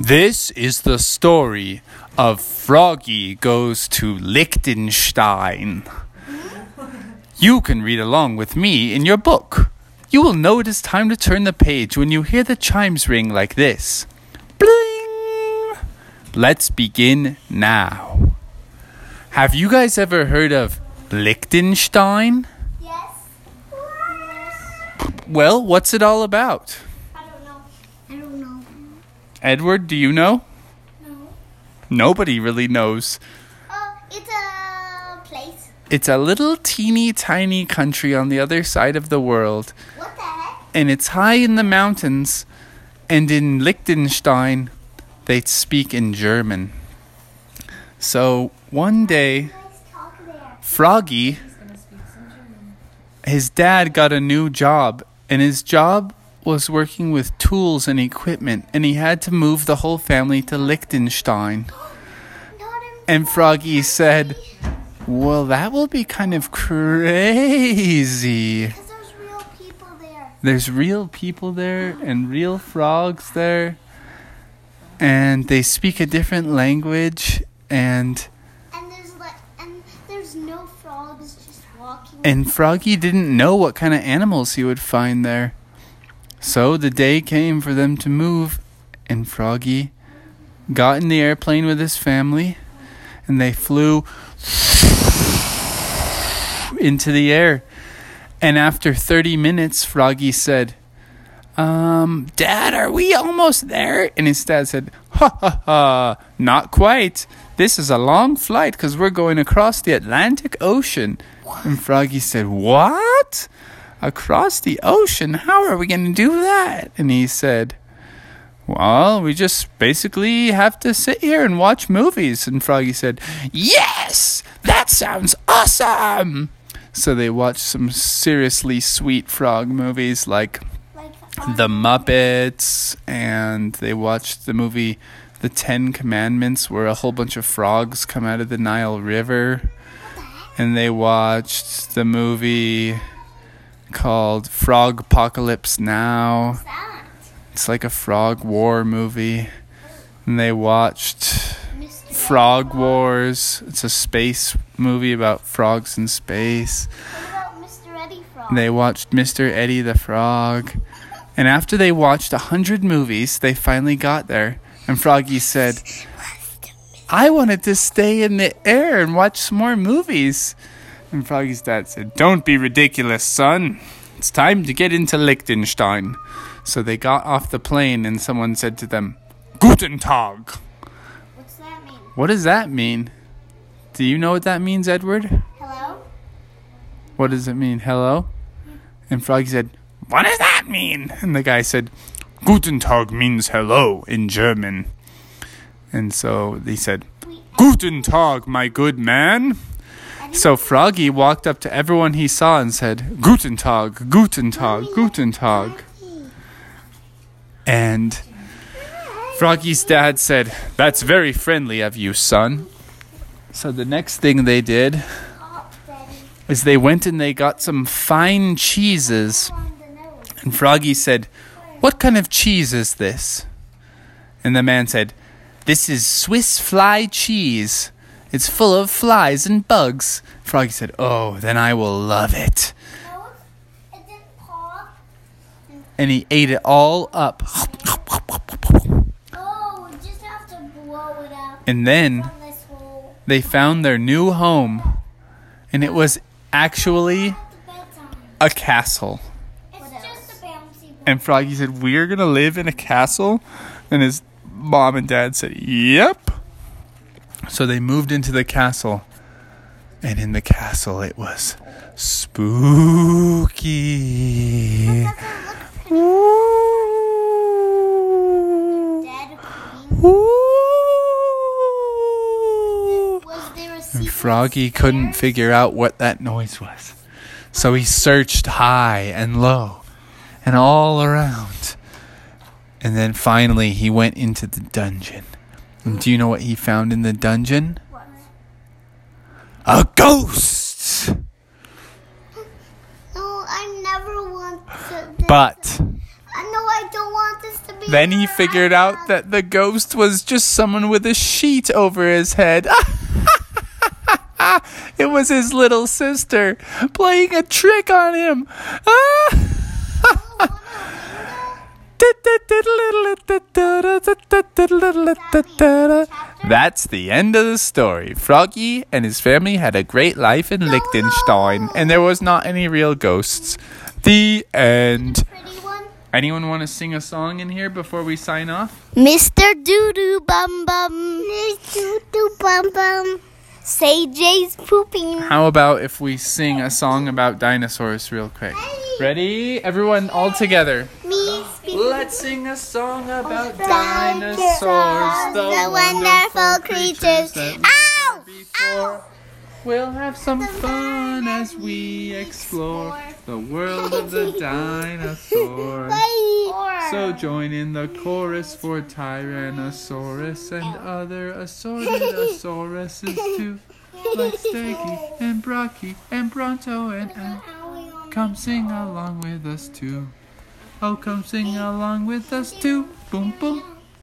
This is the story of Froggy Goes to Liechtenstein. You can read along with me in your book. You will know it is time to turn the page when you hear the chimes ring like this. Bling! Let's begin now. Have you guys ever heard of Liechtenstein? Yes. Well, what's it all about? I don't know. I don't know. Edward, do you know? No. Nobody really knows. Oh, it's a place. It's a little teeny tiny country on the other side of the world, What the heck? and it's high in the mountains. And in Liechtenstein, they speak in German. So one day, Nice talk there. Froggy, his dad got a new job, and his job was working with tools and equipment, and he had to move the whole family to Liechtenstein. And Froggy said, Well, that will be kind of crazy. because there's real people there. There's real people there and real frogs there, and they speak a different language, and And there's like and there's no frogs just walking. and Froggy didn't know what kind of animals he would find there. So the day came for them to move, and Froggy got in the airplane with his family, and they flew into the air. And after 30 minutes, Froggy said, Um, Dad, are we almost there? And his dad said, Ha ha ha, not quite. This is a long flight because we're going across the Atlantic Ocean. And Froggy said, What? Across the ocean? How are we going to do that? And he said, Well, we just basically have to sit here and watch movies. And Froggy said, Yes! That sounds awesome! So they watched some seriously sweet frog movies like The Muppets, and they watched the movie The Ten Commandments, where a whole bunch of frogs come out of the Nile River. And they watched the movie called Frog Apocalypse Now. It's like a frog war movie. And they watched. Frog Wars. It's a space movie about frogs in space. What about Mr. Eddie Frog? They watched Mr. Eddie the Frog. And after they watched a hundred movies, they finally got there. And Froggy said, I wanted to stay in the air and watch some more movies. And Froggy's dad said, Don't be ridiculous, son. It's time to get into Liechtenstein. So they got off the plane and someone said to them, Guten Tag. What's that mean? What does that mean? Do you know what that means, Edward? Hello? What does it mean? Hello? And Froggy said, What does that mean? And the guy said, Guten Tag means hello in German. And so they said, Guten Tag, my good man. So Froggy walked up to everyone he saw and said, Guten Tag, Guten Tag, Guten Tag. And Froggy's dad said, That's very friendly of you, son. So the next thing they did is they went and they got some fine cheeses. On the nose. And Froggy said, What kind of cheese is this? And the man said, This is Swiss fly cheese. It's full of flies and bugs. Froggy said, Oh, then I will love it. And he ate it all up. Oh, it out And then they found their new home. And it was actually a castle. And Froggy said, We're going to live in a castle? And his mom and dad said, Yep. So they moved into the castle. And in the castle, it was spooky. Doesn't Ooh. Ooh. Was there a And Froggy couldn't figure out what that noise was. So he searched high and low and all around. And then finally he went into the dungeon. And do you know what he found in the dungeon? What? A ghost! No, I never want to. But I know I don't want this to be Then he figured out that the ghost was just someone with a sheet over his head. it was his little sister playing a trick on him. That's the end of the story. Froggy and his family had a great life in Liechtenstein, and there was not any real ghosts. The end. Anyone want to sing a song in here before we sign off? Mr. Doo Doo Bum Bum. Mr. Doo Doo Bum Bum. Say Jay's pooping. How about if we sing a song about dinosaurs real quick? Ready? Everyone all together. Let's sing a song about Dinosaurs, dinosaurs, the, the wonderful creatures creatures. Ow! before. We'll have some fun as we explore the world of the dinosaurs. So join in the chorus for Tyrannosaurus and other assorted asauruses too. Like Steggy and Brocky and Bronto and Al. Come sing along with us too. Oh, come sing along with us too. Boom, boom.